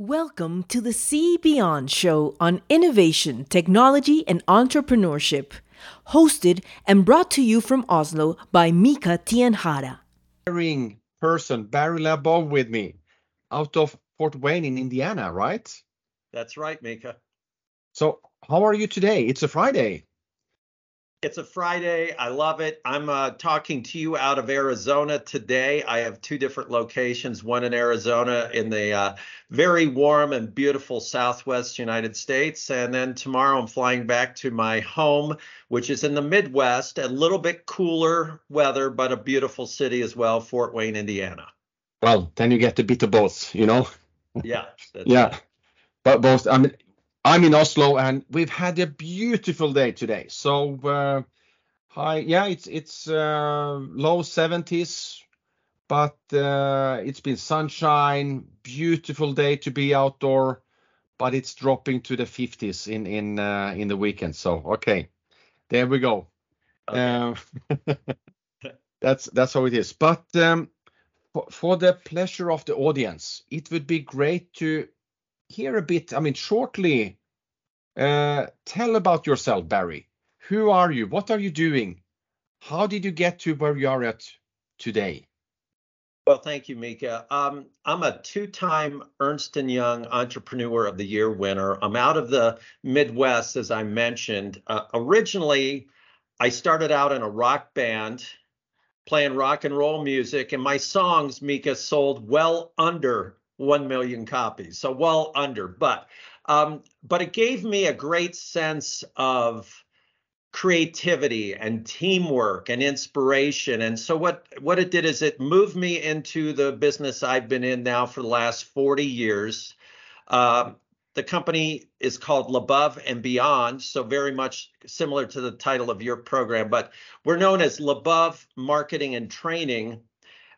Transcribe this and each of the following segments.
Welcome to the See Beyond show on innovation, technology, and entrepreneurship. Hosted and brought to you from Oslo by Mika Tienhaara. Inspiring person, Barry LaBov, with me out of Fort Wayne in Indiana, right? That's right, Mika. So, how are you today? It's a Friday. It's a Friday. I love it. I'm uh, talking to you out of Arizona today. I have two different locations one in Arizona in the uh, very warm and beautiful Southwest United States. And then tomorrow I'm flying back to my home, which is in the Midwest, a little bit cooler weather, but a beautiful city as well, Fort Wayne, Indiana. Well, then you get to beat of both, you know? Yeah. yeah. But both, I mean, I'm in Oslo and we've had a beautiful day today. So uh, high, yeah, it's it's uh, low 70s, but uh, it's been sunshine, beautiful day to be outdoor, but it's dropping to the 50s in in uh, in the weekend. So okay, there we go. Okay. Um, that's that's how it is. But um, for, for the pleasure of the audience, it would be great to hear a bit, I mean, shortly, uh, tell about yourself, Barry. Who are you? What are you doing? How did you get to where you are at today? Well, thank you, Mika. Um, I'm a two-time Ernst & Young Entrepreneur of the Year winner. I'm out of the Midwest, as I mentioned. Uh, originally, I started out in a rock band playing rock and roll music, and my songs, Mika, sold well under 1 million copies. So well under, but um, but it gave me a great sense of creativity and teamwork and inspiration. And so what what it did is it moved me into the business I've been in now for the last 40 years. Uh, the company is called LaBov and Beyond, so very much similar to the title of your program, but we're known as LaBov Marketing and Training.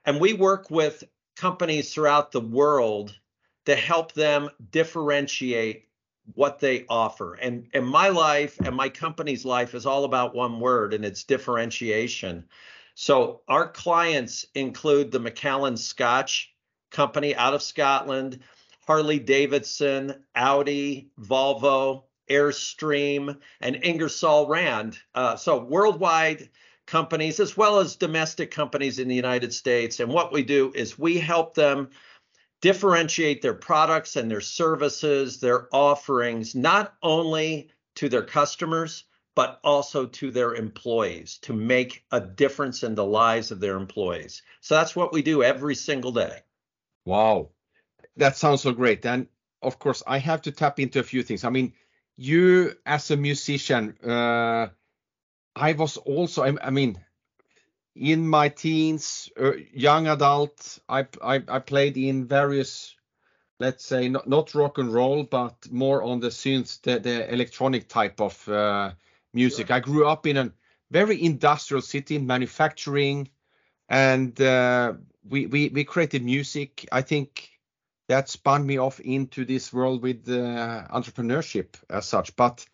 And we work with companies throughout the world to help them differentiate what they offer. And and my life and my company's life is all about one word and it's differentiation. So our clients include the Macallan Scotch company out of Scotland, Harley Davidson, Audi, Volvo, Airstream, and Ingersoll Rand. Uh, so worldwide companies as well as domestic companies in the United States. And what we do is we help them differentiate their products and their services, their offerings, not only to their customers, but also to their employees to make a difference in the lives of their employees. So that's what we do every single day. Wow. That sounds so great. And of course, I have to tap into a few things. I mean, you as a musician, uh, I was also, I, I mean, in my teens, uh, young adult, I, I, I played in various, let's say, not, not rock and roll, but more on the synth, the, the electronic type of uh, music. Sure. I grew up in a very industrial city, manufacturing, and uh, we, we we created music. I think that spun me off into this world with uh, entrepreneurship as such. But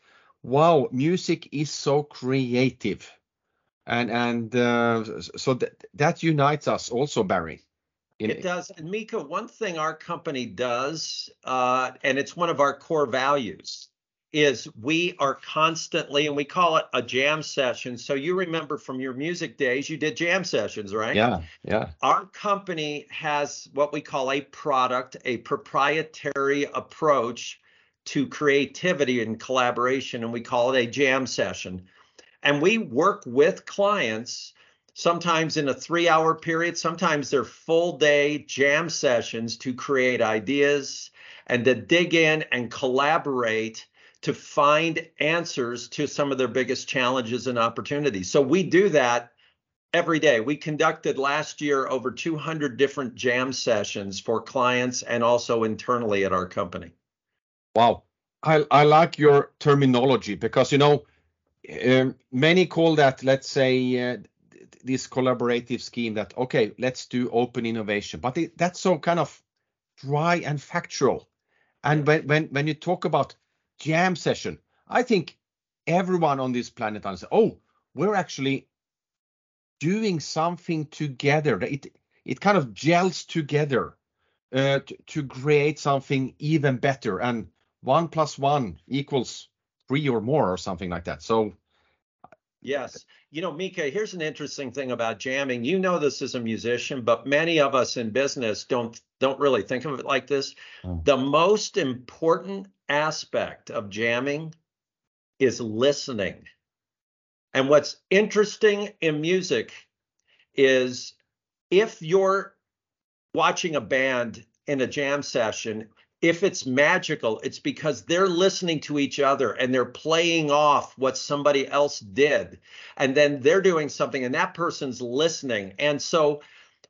wow, music is so creative and and uh, so that that unites us also, Barry. It does, and Mika. One thing our company does, uh, and it's one of our core values, is we are constantly, and we call it a jam session. So you remember from your music days, you did jam sessions, right? Yeah, yeah. Our company has what we call a product, a proprietary approach to creativity and collaboration, and we call it a jam session. And we work with clients sometimes in a three hour period, sometimes they're full day jam sessions to create ideas and to dig in and collaborate to find answers to some of their biggest challenges and opportunities. So we do that every day. We conducted last year over 200 different jam sessions for clients and also internally at our company. Wow. I, I like your terminology because, you know, um, many call that, let's say, uh, this collaborative scheme that okay, let's do open innovation, but it, that's so kind of dry and factual. And when when when you talk about jam session, I think everyone on this planet understands. Oh, we're actually doing something together. It it kind of gels together. uh, to, to create something even better. And one plus one equals three or more or something like that. So Yes. You know, Mika, here's an interesting thing about jamming. You know this as a musician, but many of us in business don't don't really think of it like this. Oh. The most important aspect of jamming is listening. And what's interesting in music is if you're watching a band in a jam session, if it's magical, it's because they're listening to each other and they're playing off what somebody else did. And then they're doing something and that person's listening. And so,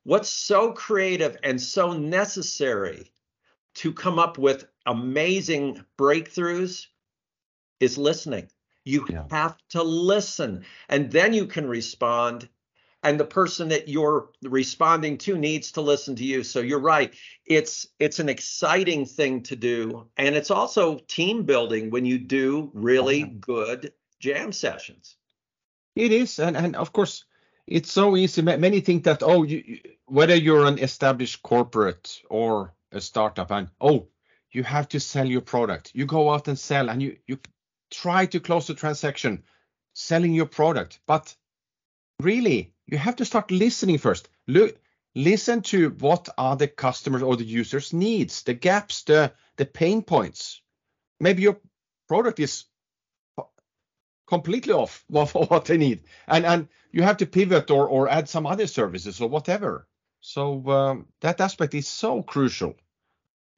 what's so creative and so necessary to come up with amazing breakthroughs is listening. You Yeah. have to listen and then you can respond. And the person that you're responding to needs to listen to you. So you're right. It's it's an exciting thing to do. And it's also team building when you do really good jam sessions. It is, and and of course, it's so easy. Many think that oh, you- whether you're an established corporate or a startup, and oh, you have to sell your product. You go out and sell, and you you try to close the transaction, selling your product. But really, you have to start listening first. Look, listen to what are the customers or the users' needs, the gaps, the the pain points. Maybe your product is completely off what, what they need and and you have to pivot or or add some other services or whatever so um, that aspect is so crucial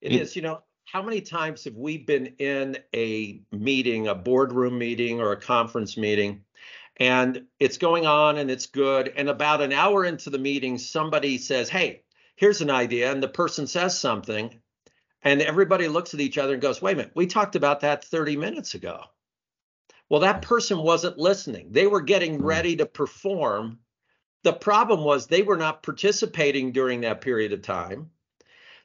It It- is, you know, how many times have we been in a meeting, a boardroom meeting or a conference meeting, and it's going on and it's good. And about an hour into the meeting, somebody says, Hey, here's an idea. And the person says something, and everybody looks at each other and goes, Wait a minute, we talked about that 30 minutes ago. Well, that person wasn't listening. They were getting Mm. ready to perform. The problem was they were not participating during that period of time.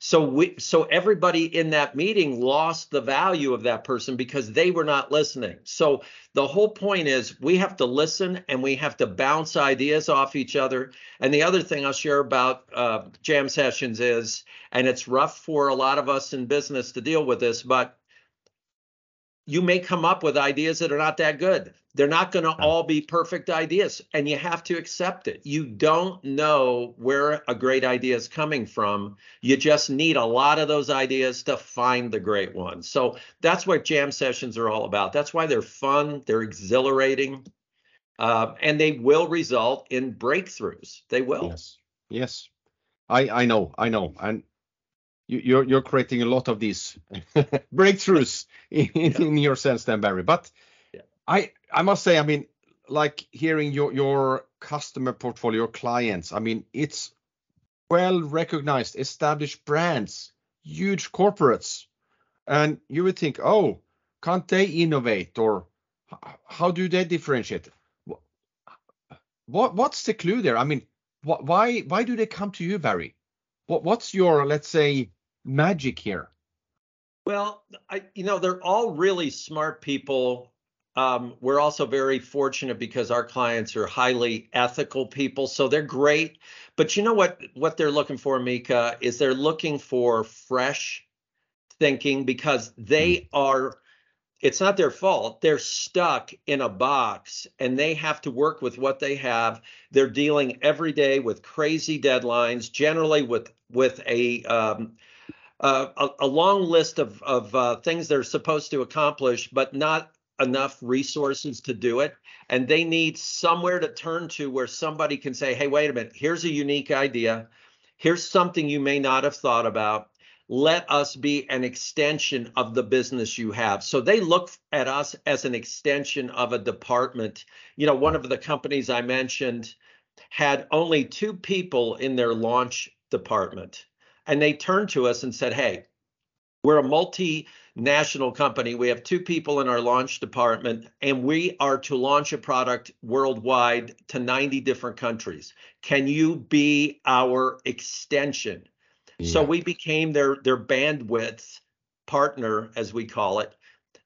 So we so everybody in that meeting lost the value of that person because they were not listening. So the whole point is we have to listen and we have to bounce ideas off each other. And the other thing I'll share about uh, jam sessions is, and it's rough for a lot of us in business to deal with this, but you may come up with ideas that are not that good. They're not going to all be perfect ideas, and you have to accept it. You don't know where a great idea is coming from. You just need a lot of those ideas to find the great ones. So that's what jam sessions are all about. That's why they're fun, they're exhilarating, uh, and they will result in breakthroughs. They will. yes yes i i know i know and you're you're creating a lot of these breakthroughs in, Yeah. in your sense then barry. But Yeah. i i must say i mean like hearing your your customer portfolio your clients i mean it's well recognized established brands huge corporates. And you would think oh can't they innovate or how do they differentiate? What what's the clue there? I mean wh- why why do they come to you barry? What what's your let's say magic here Well, I, you know, they're all really smart people. Um, we're also very fortunate because our clients are highly ethical people, so they're great. But you know what? What they're looking for, Mika, is they're looking for fresh thinking because they are. It's not their fault. They're stuck in a box and they have to work with what they have. They're dealing every day with crazy deadlines, generally with with a um, uh, a, a long list of of uh, things they're supposed to accomplish, but not enough resources to do it. And they need somewhere to turn to where somebody can say, "Hey, wait a minute. Here's a unique idea. Here's something you may not have thought about. Let us be an extension of the business you have." So they look at us as an extension of a department. You know, one of the companies I mentioned had only two people in their launch department and they turned to us and said, Hey, we're a multinational company. We have two people in our launch department, and we are to launch a product worldwide to 90 different countries. Can you be our extension? So we became their their bandwidth partner, as we call it,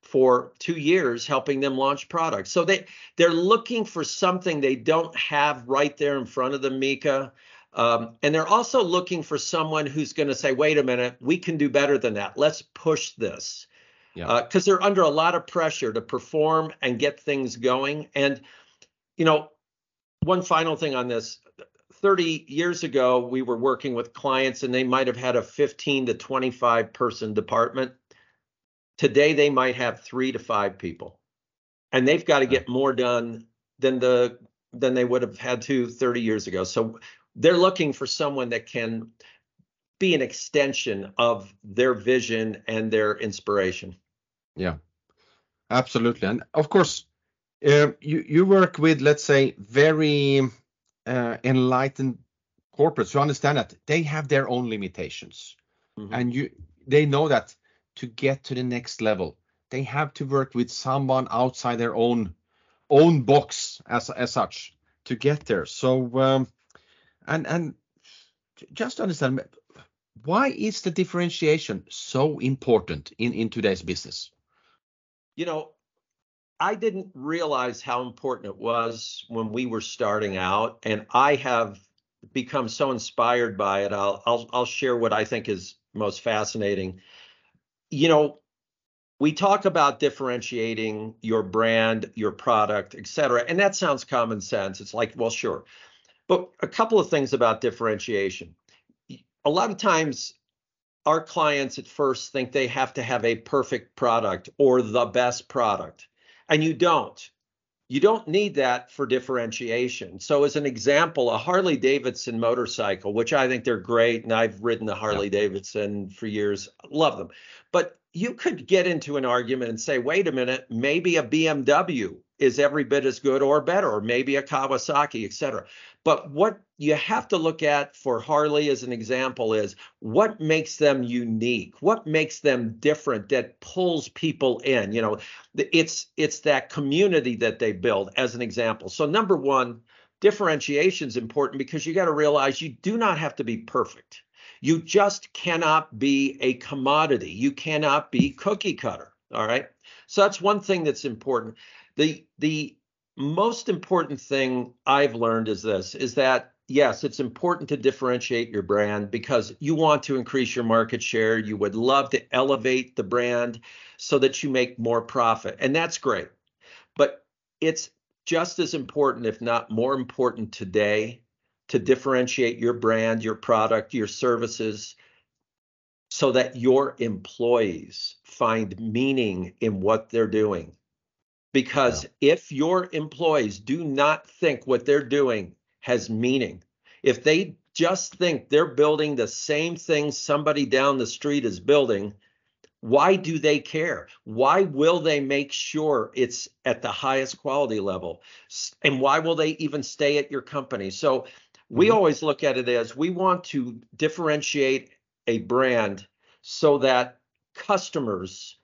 for two years, helping them launch products. So they they're looking for something they don't have right there in front of them, Mika. Um, and they're also looking for someone who's going to say, wait a minute, we can do better than that. Let's push this. Because yeah. uh, they're under a lot of pressure to perform and get things going. And, you know, one final thing on this 30 years ago, we were working with clients and they might have had a 15 to 25 person department. Today, they might have three to five people, and they've got to get more done than the than they would have had to 30 years ago. So they're looking for someone that can be an extension of their vision and their inspiration. Yeah, absolutely. And of course, uh, you you work with let's say very uh, enlightened corporates who understand that they have their own limitations, mm-hmm. and you they know that to get to the next level, they have to work with someone outside their own own box as as such to get there. So um, and and just understand why is the differentiation so important in in today's business? You know, I didn't realize how important it was when we were starting out, and I have become so inspired by it. I'll I'll, I'll share what I think is most fascinating. You know, we talk about differentiating your brand, your product, et cetera, and that sounds common sense. It's like, well, sure. But a couple of things about differentiation. A lot of times, our clients at first think they have to have a perfect product or the best product, and you don't. You don't need that for differentiation. So, as an example, a Harley Davidson motorcycle, which I think they're great, and I've ridden the Harley yeah. Davidson for years, love them. But you could get into an argument and say, wait a minute, maybe a BMW is every bit as good or better, or maybe a Kawasaki, et cetera. But what you have to look at for Harley as an example is what makes them unique, what makes them different that pulls people in. You know, it's it's that community that they build as an example. So number one, differentiation is important because you got to realize you do not have to be perfect. You just cannot be a commodity. You cannot be cookie cutter. All right. So that's one thing that's important. The the most important thing I've learned is this is that yes, it's important to differentiate your brand because you want to increase your market share. You would love to elevate the brand so that you make more profit. And that's great. But it's just as important, if not more important today, to differentiate your brand, your product, your services so that your employees find meaning in what they're doing because yeah. if your employees do not think what they're doing has meaning, if they just think they're building the same thing somebody down the street is building, why do they care? Why will they make sure it's at the highest quality level? And why will they even stay at your company? So we mm-hmm. always look at it as we want to differentiate a brand so that customers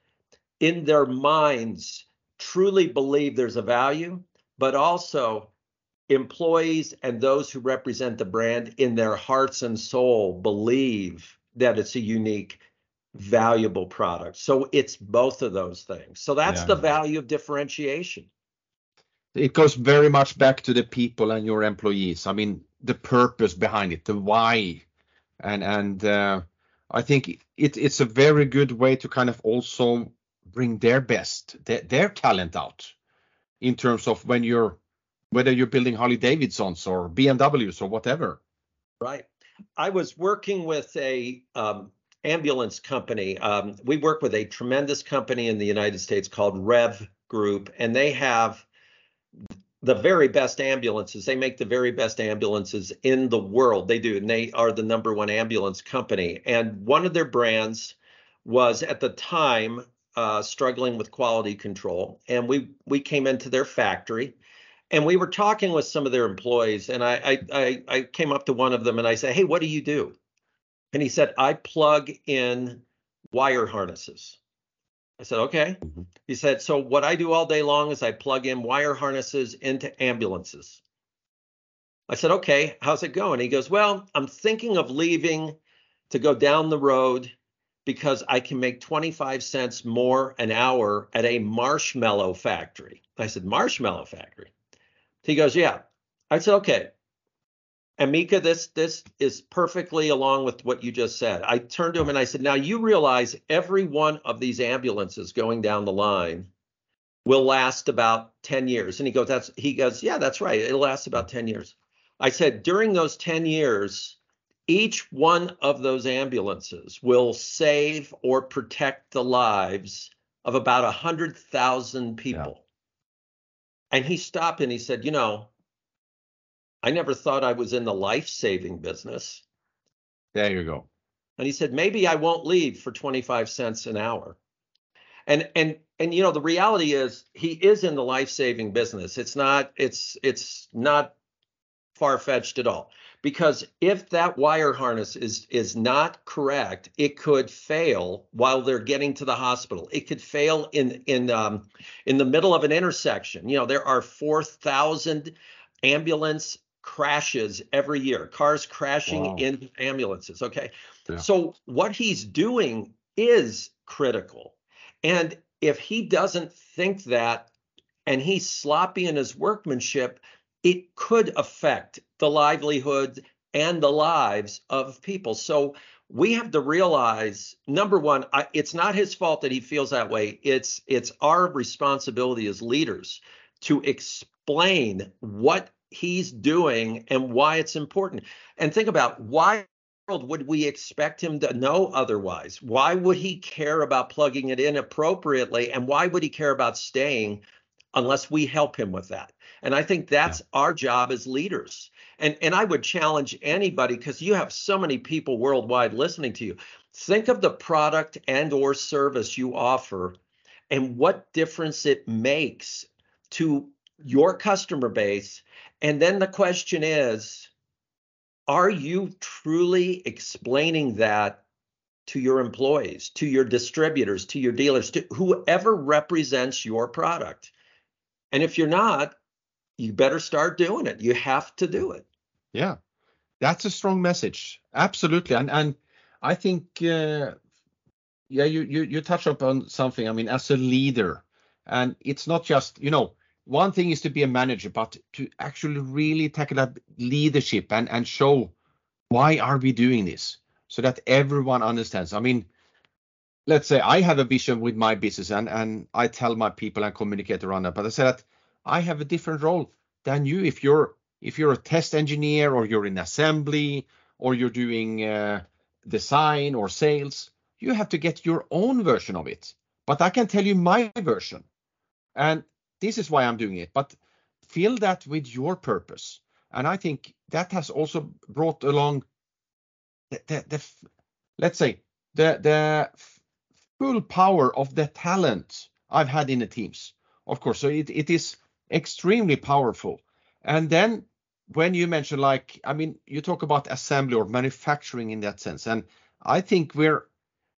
in their minds truly believe there's a value, but also employees and those who represent the brand in their hearts and soul believe that it's a unique valuable product. So it's both of those things. So that's yeah. the value of differentiation. It goes very much back to the people and your employees. I mean the purpose behind it the why. And and uh, i think it, it's a very good way to kind of also bring their best, their, their talent out in terms of when you're whether you're building Harley Davidsons or BMWs or whatever. Right. I was working with a um, ambulance company. Um, we work with a tremendous company in the United States called Rev Group, and they have the very best ambulances. They make the very best ambulances in the world. They do, and they are the number one ambulance company. And one of their brands was at the time uh, struggling with quality control, and we we came into their factory, and we were talking with some of their employees, and I I I came up to one of them and I said, hey, what do you do? And he said, I plug in wire harnesses. I said, okay. Mm-hmm. He said, so what I do all day long is I plug in wire harnesses into ambulances. I said, okay, how's it going? He goes, well, I'm thinking of leaving to go down the road because I can make 25 cents more an hour at a marshmallow factory. I said, Marshmallow factory? He goes, Yeah. I said, Okay. And Mika, this this is perfectly along with what you just said. I turned to him and I said, "Now you realize every one of these ambulances going down the line will last about 10 years." And he goes, "That's he goes, "Yeah, that's right. It'll last about 10 years." I said, "During those 10 years, each one of those ambulances will save or protect the lives of about 100,000 people." Yeah. And he stopped and he said, "You know, I never thought I was in the life saving business. There you go. And he said, maybe I won't leave for 25 cents an hour. And and and you know the reality is he is in the life saving business. It's not it's it's not far fetched at all because if that wire harness is is not correct, it could fail while they're getting to the hospital. It could fail in in um, in the middle of an intersection. You know there are four thousand ambulance crashes every year, cars crashing wow. in ambulances. Okay. Yeah. So what he's doing is critical. And if he doesn't think that and he's sloppy in his workmanship, it could affect the livelihoods and the lives of people. So we have to realize number one I, it's not his fault that he feels that way it's it's our responsibility as leaders to explain what he's doing and why it's important. And think about why world would we expect him to know otherwise? Why would he care about plugging it in appropriately? And why would he care about staying unless we help him with that? And I think that's yeah. our job as leaders. And and I would challenge anybody because you have so many people worldwide listening to you. Think of the product and or service you offer and what difference it makes to your customer base and then the question is are you truly explaining that to your employees, to your distributors, to your dealers, to whoever represents your product? And if you're not, you better start doing it. You have to do it. Yeah, that's a strong message. Absolutely. And and I think uh, yeah, you you you touch upon something. I mean, as a leader, and it's not just you know one thing is to be a manager, but to actually really tackle that leadership and, and show why are we doing this so that everyone understands. I mean, let's say I have a vision with my business and, and I tell my people and communicate around that, but I say that I have a different role than you if you're if you're a test engineer or you're in assembly or you're doing uh, design or sales, you have to get your own version of it. But I can tell you my version. And this is why I'm doing it. But fill that with your purpose. And I think that has also brought along the, the, the let's say the the full power of the talent I've had in the teams. Of course, so it, it is extremely powerful. And then when you mention like, I mean, you talk about assembly or manufacturing in that sense, and I think we're,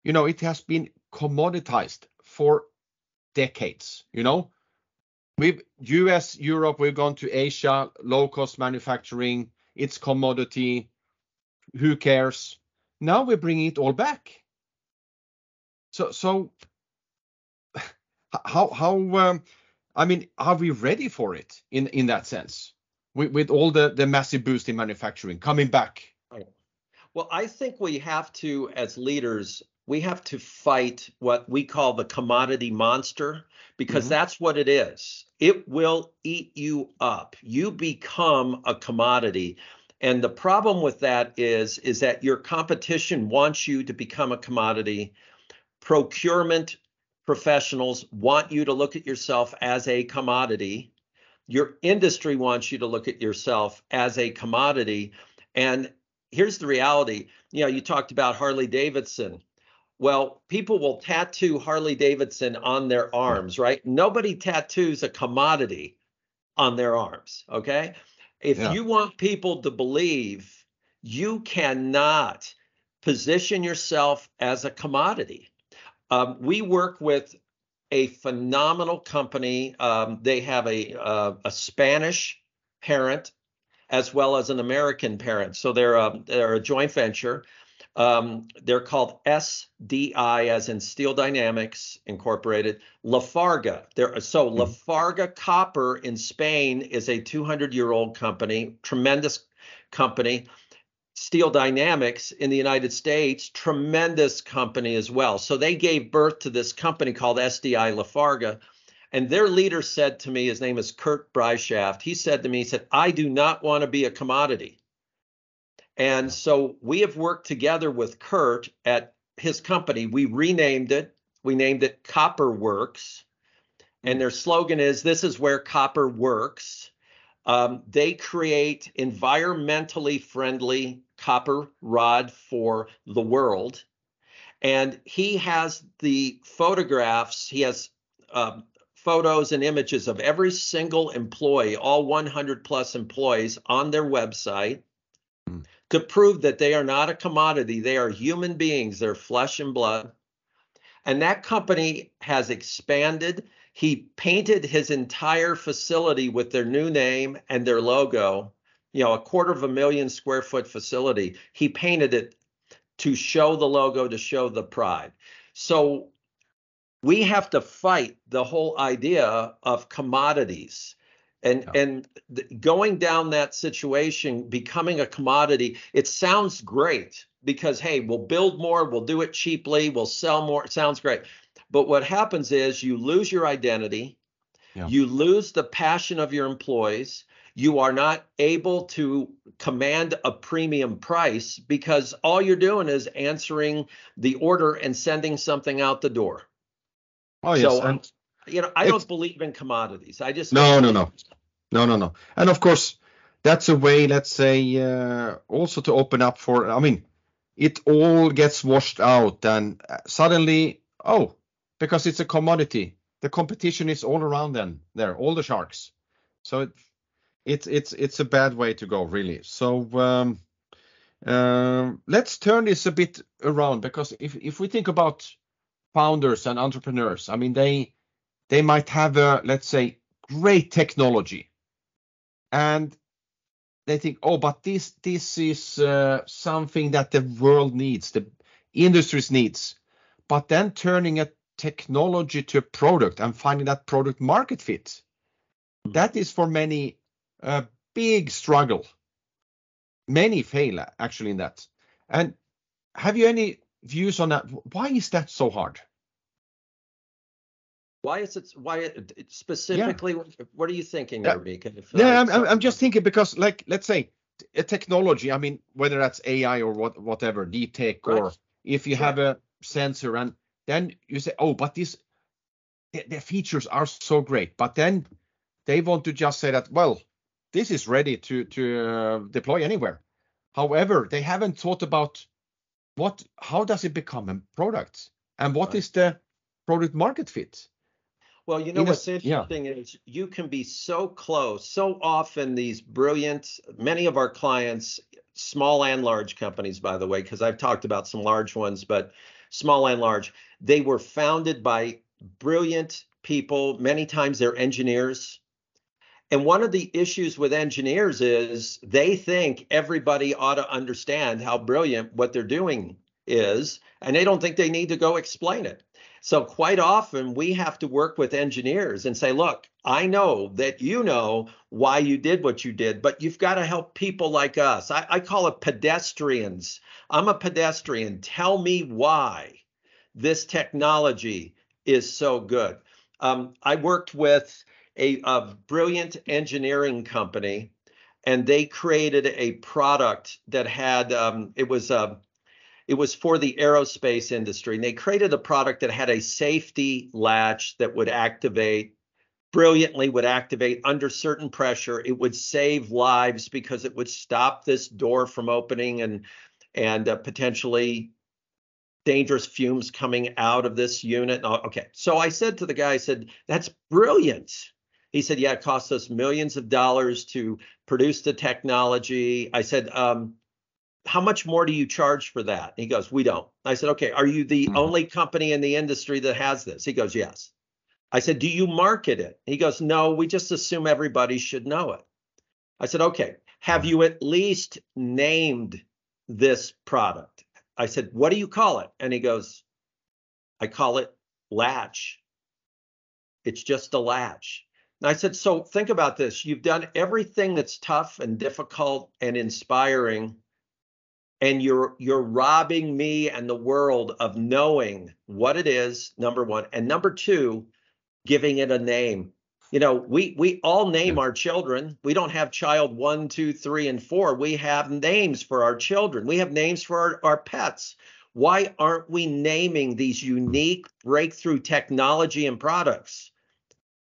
you know, it has been commoditized for decades. You know, We've US, Europe, we've gone to Asia, low cost manufacturing, it's commodity. Who cares? Now we're bringing it all back. So, so how how um, I mean, are we ready for it in in that sense? With, with all the the massive boost in manufacturing coming back. Well, I think we have to, as leaders, we have to fight what we call the commodity monster because mm-hmm. that's what it is. It will eat you up. You become a commodity. And the problem with that is is that your competition wants you to become a commodity. Procurement professionals want you to look at yourself as a commodity. Your industry wants you to look at yourself as a commodity. And here's the reality. You know, you talked about Harley Davidson well, people will tattoo Harley Davidson on their arms, right? Nobody tattoos a commodity on their arms, okay? If yeah. you want people to believe, you cannot position yourself as a commodity. Um, we work with a phenomenal company. Um, they have a, uh, a Spanish parent as well as an American parent. So they're a, they're a joint venture. Um, they're called SDI, as in Steel Dynamics Incorporated. Lafarga. There, so mm-hmm. Lafarga Copper in Spain is a 200-year-old company, tremendous company. Steel Dynamics in the United States, tremendous company as well. So they gave birth to this company called SDI Lafarga. And their leader said to me, his name is Kurt Breischaft. He said to me, he said, I do not want to be a commodity. And so we have worked together with Kurt at his company. We renamed it. We named it Copper Works. And their slogan is This is where copper works. Um, they create environmentally friendly copper rod for the world. And he has the photographs, he has um, photos and images of every single employee, all 100 plus employees on their website mm. to prove that they are not a commodity. They are human beings, they're flesh and blood. And that company has expanded. He painted his entire facility with their new name and their logo, you know, a quarter of a million square foot facility. He painted it to show the logo, to show the pride. So we have to fight the whole idea of commodities and yeah. and th- going down that situation becoming a commodity it sounds great because hey we'll build more we'll do it cheaply we'll sell more it sounds great but what happens is you lose your identity yeah. you lose the passion of your employees you are not able to command a premium price because all you're doing is answering the order and sending something out the door Oh yes, so, and you know, I don't believe in commodities. I just no, no, no, no, no, no. And of course, that's a way. Let's say uh, also to open up for. I mean, it all gets washed out, and uh, suddenly, oh, because it's a commodity, the competition is all around. Then there, all the sharks. So it, it's it's it's a bad way to go, really. So. Um, uh, let's turn this a bit around because if if we think about founders and entrepreneurs. I mean, they they might have a let's say great technology, and they think, oh, but this this is uh, something that the world needs, the industries needs. But then turning a technology to a product and finding that product market fit, hmm. that is for many a big struggle. Many fail actually in that. And have you any views on that. Why is that so hard? Why is it? Why specifically? Yeah. What are you thinking, yeah. yeah, I'm, I'm just thinking because, like, let's say a technology. I mean, whether that's AI or what, whatever, deep tech, right. or if you have a sensor, and then you say, oh, but these the, the features are so great, but then they want to just say that, well, this is ready to to uh, deploy anywhere. However, they haven't thought about what how does it become a product and what right. is the product market fit well you know In what's a, interesting yeah. is you can be so close so often these brilliant many of our clients small and large companies by the way because i've talked about some large ones but small and large they were founded by brilliant people many times they're engineers and one of the issues with engineers is they think everybody ought to understand how brilliant what they're doing is, and they don't think they need to go explain it. So, quite often, we have to work with engineers and say, look, I know that you know why you did what you did, but you've got to help people like us. I, I call it pedestrians. I'm a pedestrian. Tell me why this technology is so good. Um, I worked with a, a brilliant engineering company, and they created a product that had um, it was a uh, it was for the aerospace industry, and they created a product that had a safety latch that would activate brilliantly would activate under certain pressure it would save lives because it would stop this door from opening and and uh, potentially dangerous fumes coming out of this unit. Okay, so I said to the guy, I said, that's brilliant. He said, Yeah, it cost us millions of dollars to produce the technology. I said, um, How much more do you charge for that? He goes, We don't. I said, Okay, are you the mm-hmm. only company in the industry that has this? He goes, Yes. I said, Do you market it? He goes, No, we just assume everybody should know it. I said, Okay, have you at least named this product? I said, What do you call it? And he goes, I call it latch. It's just a latch. And I said, so think about this. You've done everything that's tough and difficult and inspiring, and you're you're robbing me and the world of knowing what it is, number one. And number two, giving it a name. You know, we we all name our children. We don't have child one, two, three, and four. We have names for our children. We have names for our, our pets. Why aren't we naming these unique breakthrough technology and products?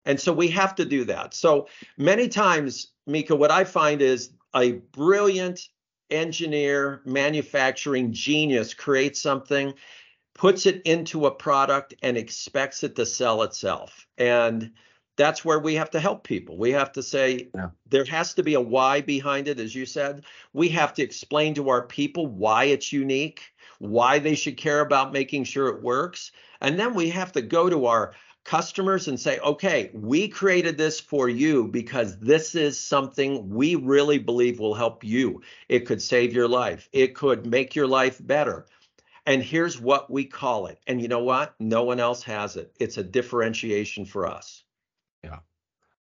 And so we have to do that. So many times, Mika, what I find is a brilliant engineer, manufacturing genius creates something, puts it into a product, and expects it to sell itself. And that's where we have to help people. We have to say yeah. there has to be a why behind it, as you said. We have to explain to our people why it's unique, why they should care about making sure it works. And then we have to go to our customers and say, okay, we created this for you because this is something we really believe will help you. It could save your life, it could make your life better. And here's what we call it. And you know what? No one else has it. It's a differentiation for us. Yeah.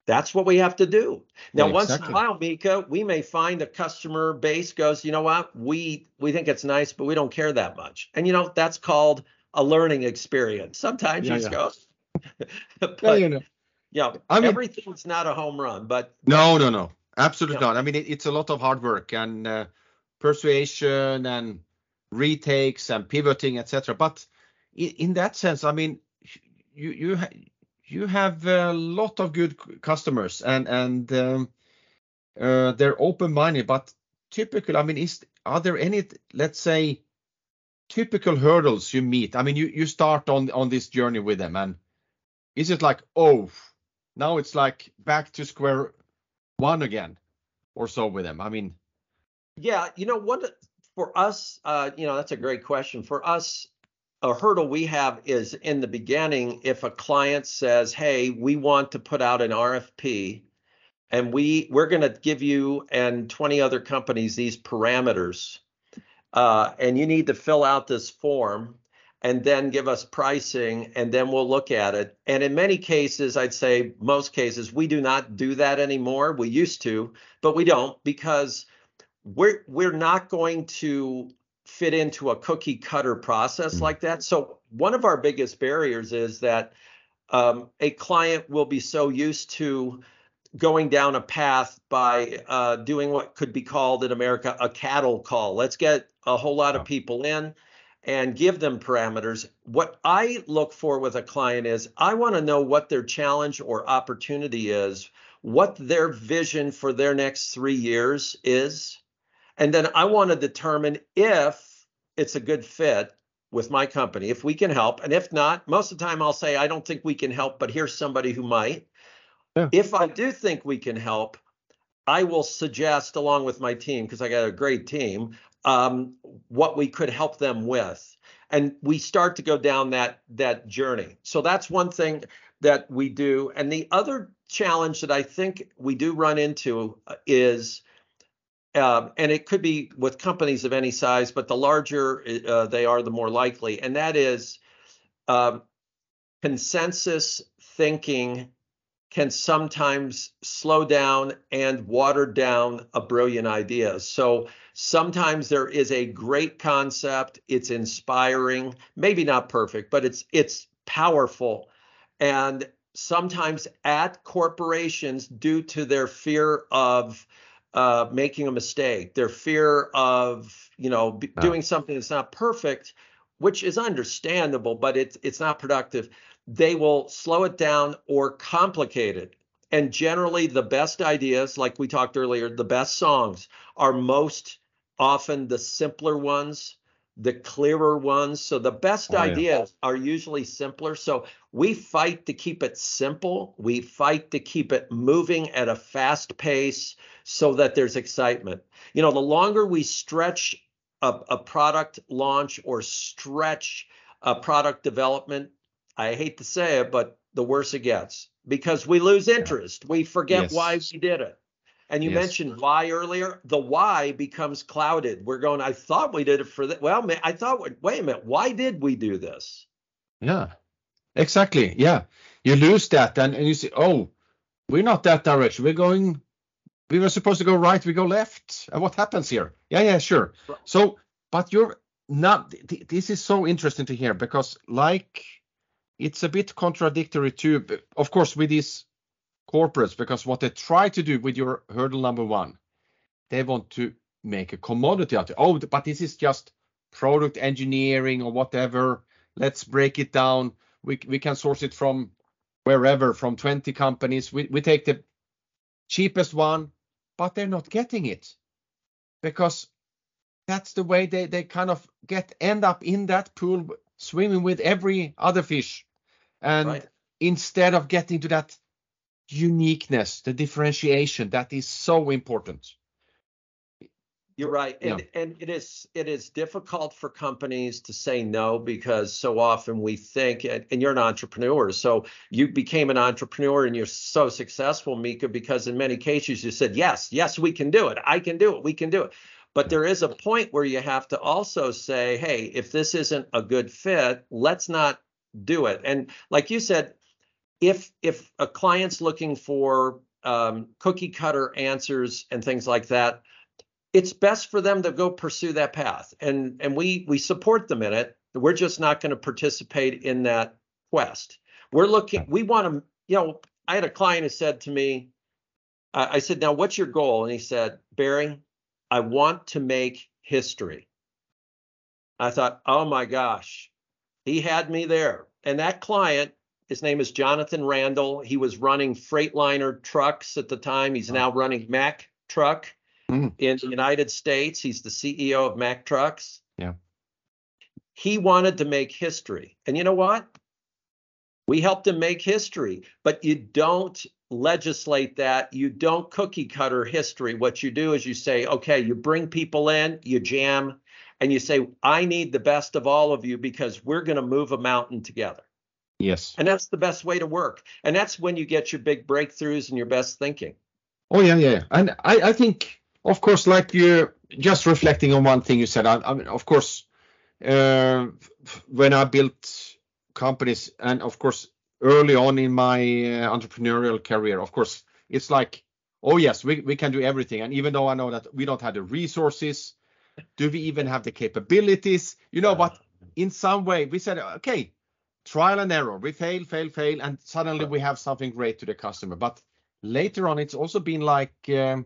That's what we have to do. Now, yeah, once in a while, Mika, we may find a customer base goes, you know what, we we think it's nice, but we don't care that much. And you know, that's called a learning experience. Sometimes yeah, you just go, but, yeah, you know. Yeah, I mean, everything's not a home run, but no, no, no, absolutely not. I mean, it, it's a lot of hard work and uh, persuasion and retakes and pivoting, etc. But in, in, that sense, I mean, you you ha- you have a lot of good customers and and um, uh, they're open minded. But typical, I mean, is are there any, let's say, typical hurdles you meet? I mean, you you start on on this journey with them and is it like, oh, now it's like back to square one again or so with them? I mean, yeah, you know what? For us, uh, you know, that's a great question. For us, a hurdle we have is in the beginning if a client says, "Hey, we want to put out an RFP and we we're going to give you and 20 other companies these parameters uh, and you need to fill out this form and then give us pricing and then we'll look at it. And in many cases, I'd say most cases, we do not do that anymore. We used to, but we don't because we're we're not going to fit into a cookie cutter process mm-hmm. like that. So one of our biggest barriers is that um, a client will be so used to going down a path by uh, doing what could be called in America a cattle call. Let's get a whole lot of people in and give them parameters. What I look for with a client is I want to know what their challenge or opportunity is, what their vision for their next three years is. And then I want to determine if it's a good fit with my company, if we can help. And if not, most of the time I'll say, I don't think we can help, but here's somebody who might. Yeah. If I do think we can help, I will suggest, along with my team, because I got a great team, um, what we could help them with. And we start to go down that that journey. So that's one thing that we do. And the other challenge that i think we do run into uh, is um, and it could be with companies of any size but the larger uh, they are the more likely. And that is um, consensus thinking can sometimes slow down and water down a brilliant idea. So sometimes there is a great concept, it's inspiring, maybe not perfect, but it's it's powerful. And sometimes at corporations due to their fear of uh, making a mistake, their fear of, you know, b- doing something that's not perfect, which is understandable, but it's it's not productive they will slow it down or complicate it. And generally, the best ideas, like we talked earlier, the best songs are most often the simpler ones, the clearer ones. So the best oh, ideas yeah. are usually simpler. So we fight to keep it simple. We fight to keep it moving at a fast pace so that there's excitement. You know, the longer we stretch a, a product launch or stretch a product development, I hate to say it, but the worse it gets because we lose interest. We forget yes. why we did it. And you yes. mentioned why earlier. The why becomes clouded. We're going, I thought we did it for that. Well, I thought, wait a minute, why did we do this? Yeah, exactly. Yeah. You lose that and, and you say, oh, we're not that direction. We're going. We were supposed to go right. We go left. And what happens here? Yeah, yeah, sure. So, but you're not. th- This is so interesting to hear because, like, it's a bit contradictory too. Of course, with these corporates, because what they try to do with your hurdle number one, they want to make a commodity out of it. Oh, but this is just product engineering or whatever. Let's break it down. We we can source it from wherever, from 20 companies. We we take the cheapest one, but they're not getting it because that's the way they they kind of get end up in that pool swimming with every other fish. And Right. instead of getting to that uniqueness, the differentiation that is so important. You're right. Yeah. And and it is it is difficult for companies to say no because so often we think and, and you're an entrepreneur. So you became an entrepreneur and you're so successful, Mika, because in many cases you said, Yes, yes, we can do it. I can do it. We can do it. But there is a point where you have to also say, hey, if this isn't a good fit, let's not do it. And like you said, if if a client's looking for um, cookie cutter answers and things like that, it's best for them to go pursue that path. And and we we support them in it. We're just not going to participate in that quest. We're looking we want to you know i had a client who said to me I i said now what's your goal? And he said barry i want to make history. I thought oh my gosh he had me there. And that client his name is jonathan randall he was running freightliner trucks at the time he's now running mack truck Mhm. in the United States. He's the CEO of Mack Trucks. Yeah. He wanted to make history. And you know what? We helped him make history, but you don't legislate that. You don't cookie cutter history. What you do is you say, okay, you bring people in, you jam, and you say, I need the best of all of you because we're going to move a mountain together. Yes. And that's the best way to work. And that's when you get your big breakthroughs and your best thinking. Oh yeah, yeah. And I, I think, of course, like you're just reflecting on one thing you said. I, I mean, of course, uh, when I built companies, and of course, early on in my uh, entrepreneurial career, of course, it's like, oh yes, we we can do everything. And even though I know that we don't have the resources, do we even have the capabilities? You know, but in some way, we said, okay, trial and error. We fail, fail, fail, and suddenly we have something great to the customer. But later on, it's also been like um,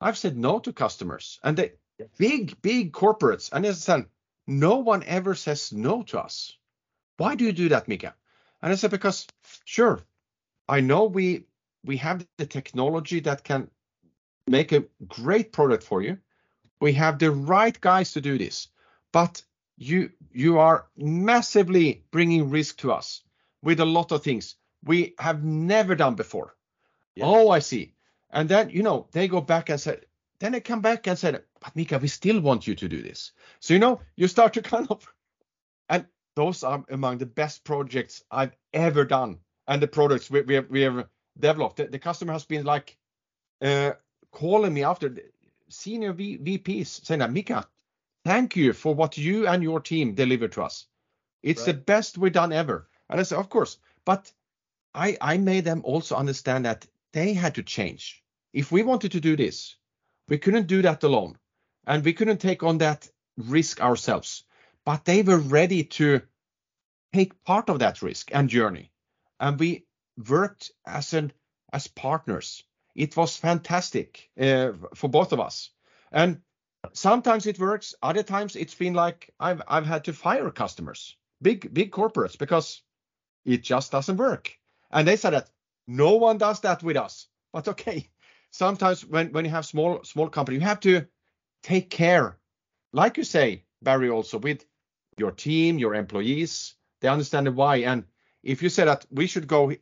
I've said no to customers and the big, big corporates. And as I said, no one ever says no to us. Why do you do that, Mika? And I said because sure, I know we we have the technology that can make a great product for you. We have the right guys to do this, but you you are massively bringing risk to us with a lot of things we have never done before. Yeah. Oh, I see. And then you know they go back and said, then they come back and said, but Mika, we still want you to do this. So you know you start to kind of, and those are among the best projects I've ever done, and the products we, we, have, we have developed. The, the customer has been like uh, calling me after senior v, VPs saying that Mika, thank you for what you and your team delivered to us. It's the best we've done ever. And I said, of course, but I I made them also understand that they had to change. If we wanted to do this, we couldn't do that alone, and we couldn't take on that risk ourselves. But they were ready to take part of that risk and journey, and we worked as an as partners. It was fantastic uh, for both of us, and sometimes it works. Other times it's been like I've I've had to fire customers, big big corporates, because it just doesn't work. And they said that no one does that with us. But okay, sometimes when when you have small small company, you have to take care, like you say, Barry, also with your team, your employees. They understand the why. And if you say that we should go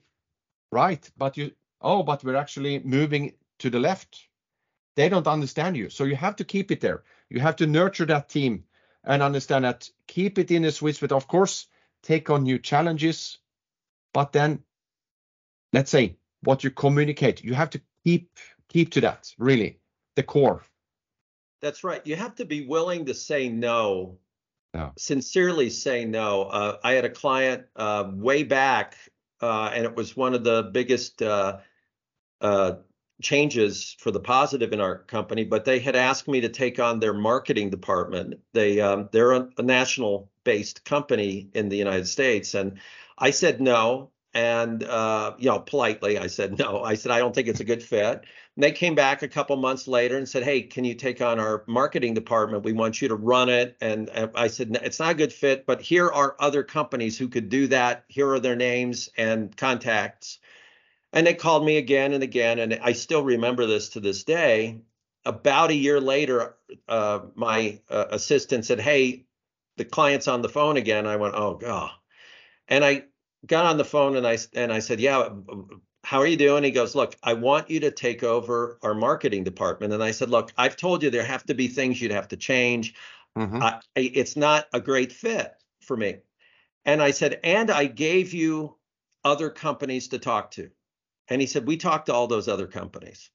right, but you oh, but we're actually moving to the left, they don't understand you. So you have to keep it there. You have to nurture that team and understand that keep it in a sweet but Of course, take on new challenges, but then let's say what you communicate, you have to keep keep to that really the core. That's right. You have to be willing to say no, Yeah. sincerely say no. Uh, I had a client uh, way back, uh, and it was one of the biggest uh, uh, changes for the positive in our company, but they had asked me to take on their marketing department. They um, they're a, a national based company in the United States, and I said no. And uh, you know, politely, I said no. I said I don't think it's a good fit. And they came back a couple months later and said, "Hey, can you take on our marketing department? We want you to run it." And I said, "It's not a good fit, but here are other companies who could do that. Here are their names and contacts." And they called me again and again, and I still remember this to this day. About a year later, uh, my uh, assistant said, "Hey, the client's on the phone again." I went, "Oh god," and I got on the phone and I and I said, "Yeah, how are you doing?" He goes, "Look, I want you to take over our marketing department." And I said, "Look, I've told you there have to be things you'd have to change. Mm-hmm. I, it's not a great fit for me." And I said, "And I gave you other companies to talk to." And he said, We talked to all those other companies.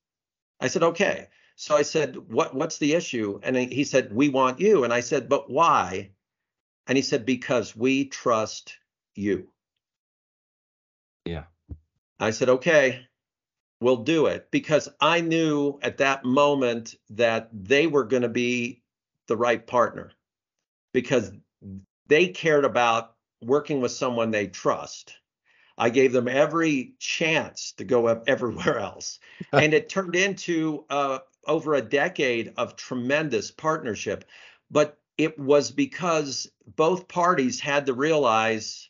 I said, Okay. So I said, What what's the issue? And he said, We want you. And I said, But why? And he said, Because we trust you. Yeah. I said, Okay, we'll do it. Because I knew at that moment that they were going to be the right partner because they cared about working with someone they trust I gave them every chance to go up everywhere else. and it turned into uh, over a decade of tremendous partnership. But it was because both parties had to realize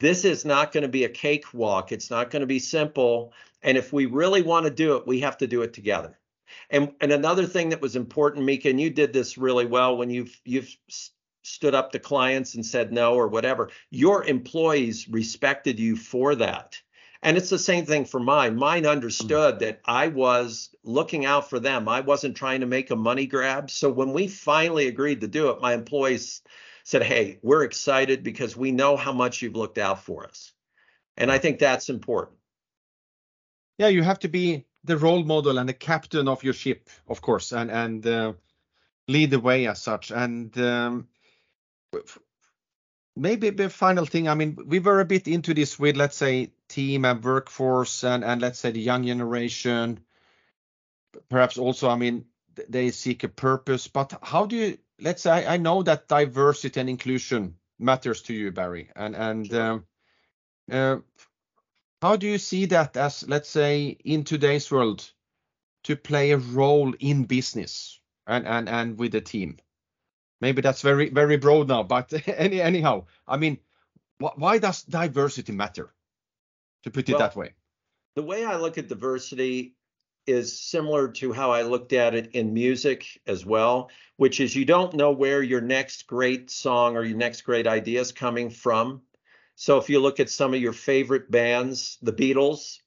this is not going to be a cakewalk. It's not going to be simple. And if we really want to do it, we have to do it together. And, and another thing that was important, Mika, and you did this really well when you've you've stood up to clients and said no or whatever, your employees respected you for that. And it's the same thing for mine. Mine understood that I was looking out for them. I wasn't trying to make a money grab. So when we finally agreed to do it, my employees said, Hey, we're excited because we know how much you've looked out for us. And I think that's important. Yeah, you have to be the role model and the captain of your ship, of course, and and uh, lead the way as such. And um, maybe the final thing, I mean, we were a bit into this with, let's say, team and workforce and, and let's say the young generation. Perhaps also, I mean, they seek a purpose, but how do you, let's say, I, know that diversity and inclusion matters to you, Barry, and, and, um, uh, how do you see that as, let's say, in today's world to play a role in business and, and, and with the team? Maybe that's very very broad now but any anyhow i mean wh- why does diversity matter? To put it well, that way. the way i look at diversity is similar to how i looked at it in music as well which is you don't know where your next great song or your next great idea is coming from. So if you look at some of your favorite bands the beatles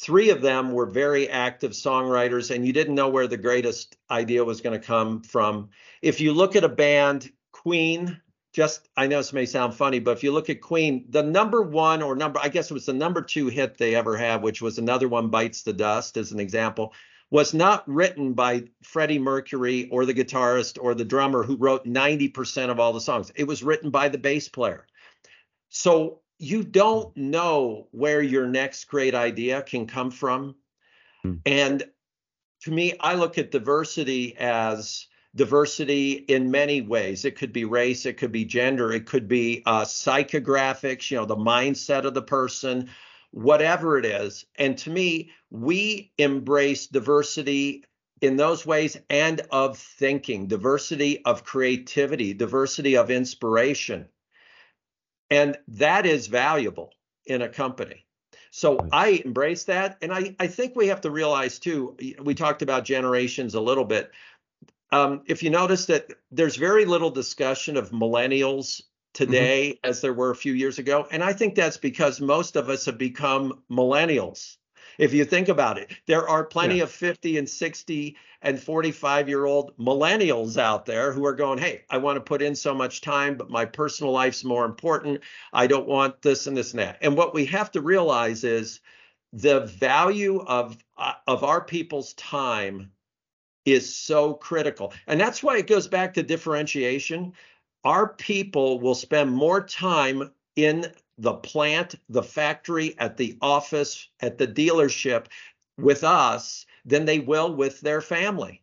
three of them were very active songwriters and you didn't know where the greatest idea was going to come from. If you look at a band queen just i know this may sound funny but if you look at queen the number one or number i guess it was the number two hit they ever had which was another one bites the dust as an example was not written by freddie mercury or the guitarist or the drummer who wrote 90% of all the songs. It was written by the bass player. So you don't know where your next great idea can come from. Mm. And to me, I look at diversity as diversity in many ways. It could be race, it could be gender, it could be uh, psychographics, you know, the mindset of the person, whatever it is. And to me, we embrace diversity in those ways and of thinking, diversity of creativity, diversity of inspiration. And that is valuable in a company. So I embrace that. And I, I think we have to realize too, we talked about generations a little bit. Um, if you notice that there's very little discussion of millennials today mm-hmm. as there were a few years ago. And I think that's because most of us have become millennials if you think about it. There are plenty yeah. of 50 and 60 and 45 year old millennials out there who are going, Hey, I want to put in so much time, but my personal life's more important. I don't want this and this and that. And what we have to realize is the value of uh, of our people's time is so critical. And that's why it goes back to differentiation. Our people will spend more time in the plant, the factory, at the office, at the dealership with us than they will with their family.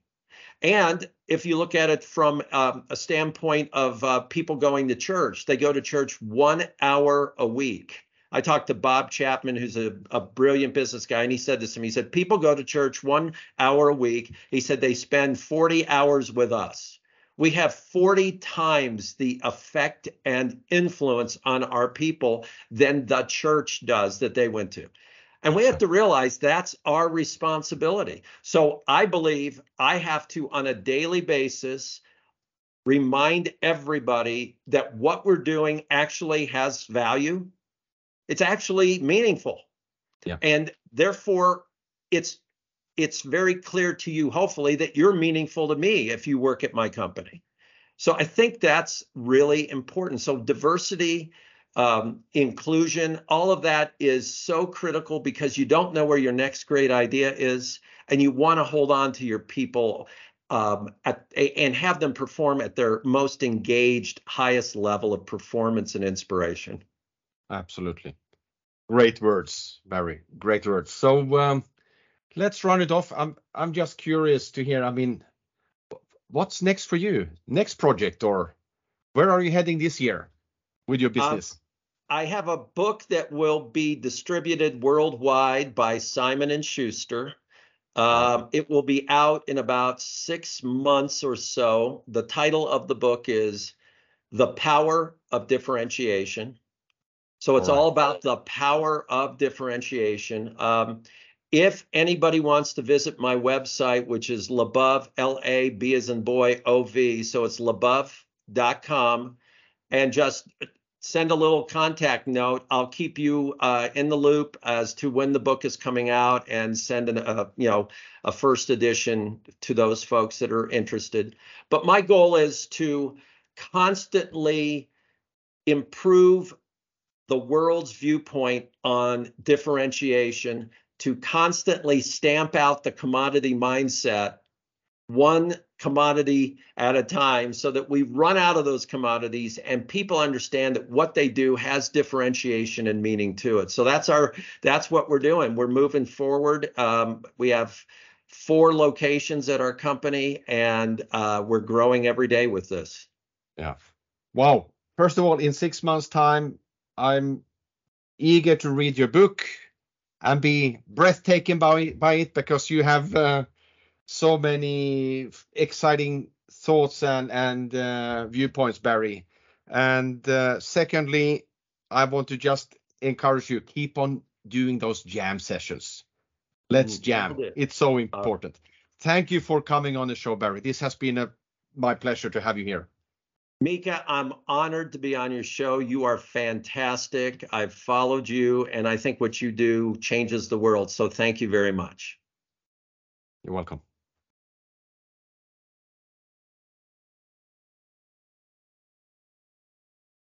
And if you look at it from um, a standpoint of uh, people going to church, they go to church one hour a week. I talked to Bob Chapman, who's a, a, brilliant business guy, and he said this to me. He said, People go to church one hour a week. He said, They spend 40 hours with us. We have 40 times the effect and influence on our people than the church does that they went to. And we have to realize that's our responsibility. So I believe I have to, on a daily basis, remind everybody that what we're doing actually has value. It's actually meaningful. Yeah. And therefore, it's it's very clear to you, hopefully, that you're meaningful to me if you work at my company. So I think that's really important. So diversity um, inclusion, all of that is so critical because you don't know where your next great idea is, and you want to hold on to your people um, at, and have them perform at their most engaged, highest level of performance and inspiration. Absolutely. Great words, Barry. Great words. So um, let's run it off. I'm I'm just curious to hear. I mean, what's next for you? Next project, or where are you heading this year with your um, business? I have a book that will be distributed worldwide by Simon and Schuster. Um, it will be out in about six months or so. The title of the book is The Power of Differentiation. So it's all, right. all about the power of differentiation. Um, if anybody wants to visit my website, which is LaBov, L A B as in boy, O V, so it's labov.com, and just send a little contact note. I'll keep you uh, in the loop as to when the book is coming out and send an, uh, you know a first edition to those folks that are interested. But my goal is to constantly improve the world's viewpoint on differentiation to constantly stamp out the commodity mindset one commodity at a time so that we run out of those commodities and people understand that what they do has differentiation and meaning to it. So that's our that's what we're doing. We're moving forward. Um, we have four locations at our company and uh, we're growing every day with this. Yeah. Wow first of all in six months time i'm eager to read your book and be breathtaking by, by it because you have uh, so many exciting thoughts and and uh, viewpoints, Barry. And uh, secondly, I want to just encourage you to keep on doing those jam sessions. Let's jam. It's so important. Thank you for coming on the show, Barry. This has been a my pleasure to have you here. Mika, I'm honored to be on your show. You are fantastic. I've followed you, and I think what you do changes the world. So thank you very much. You're welcome.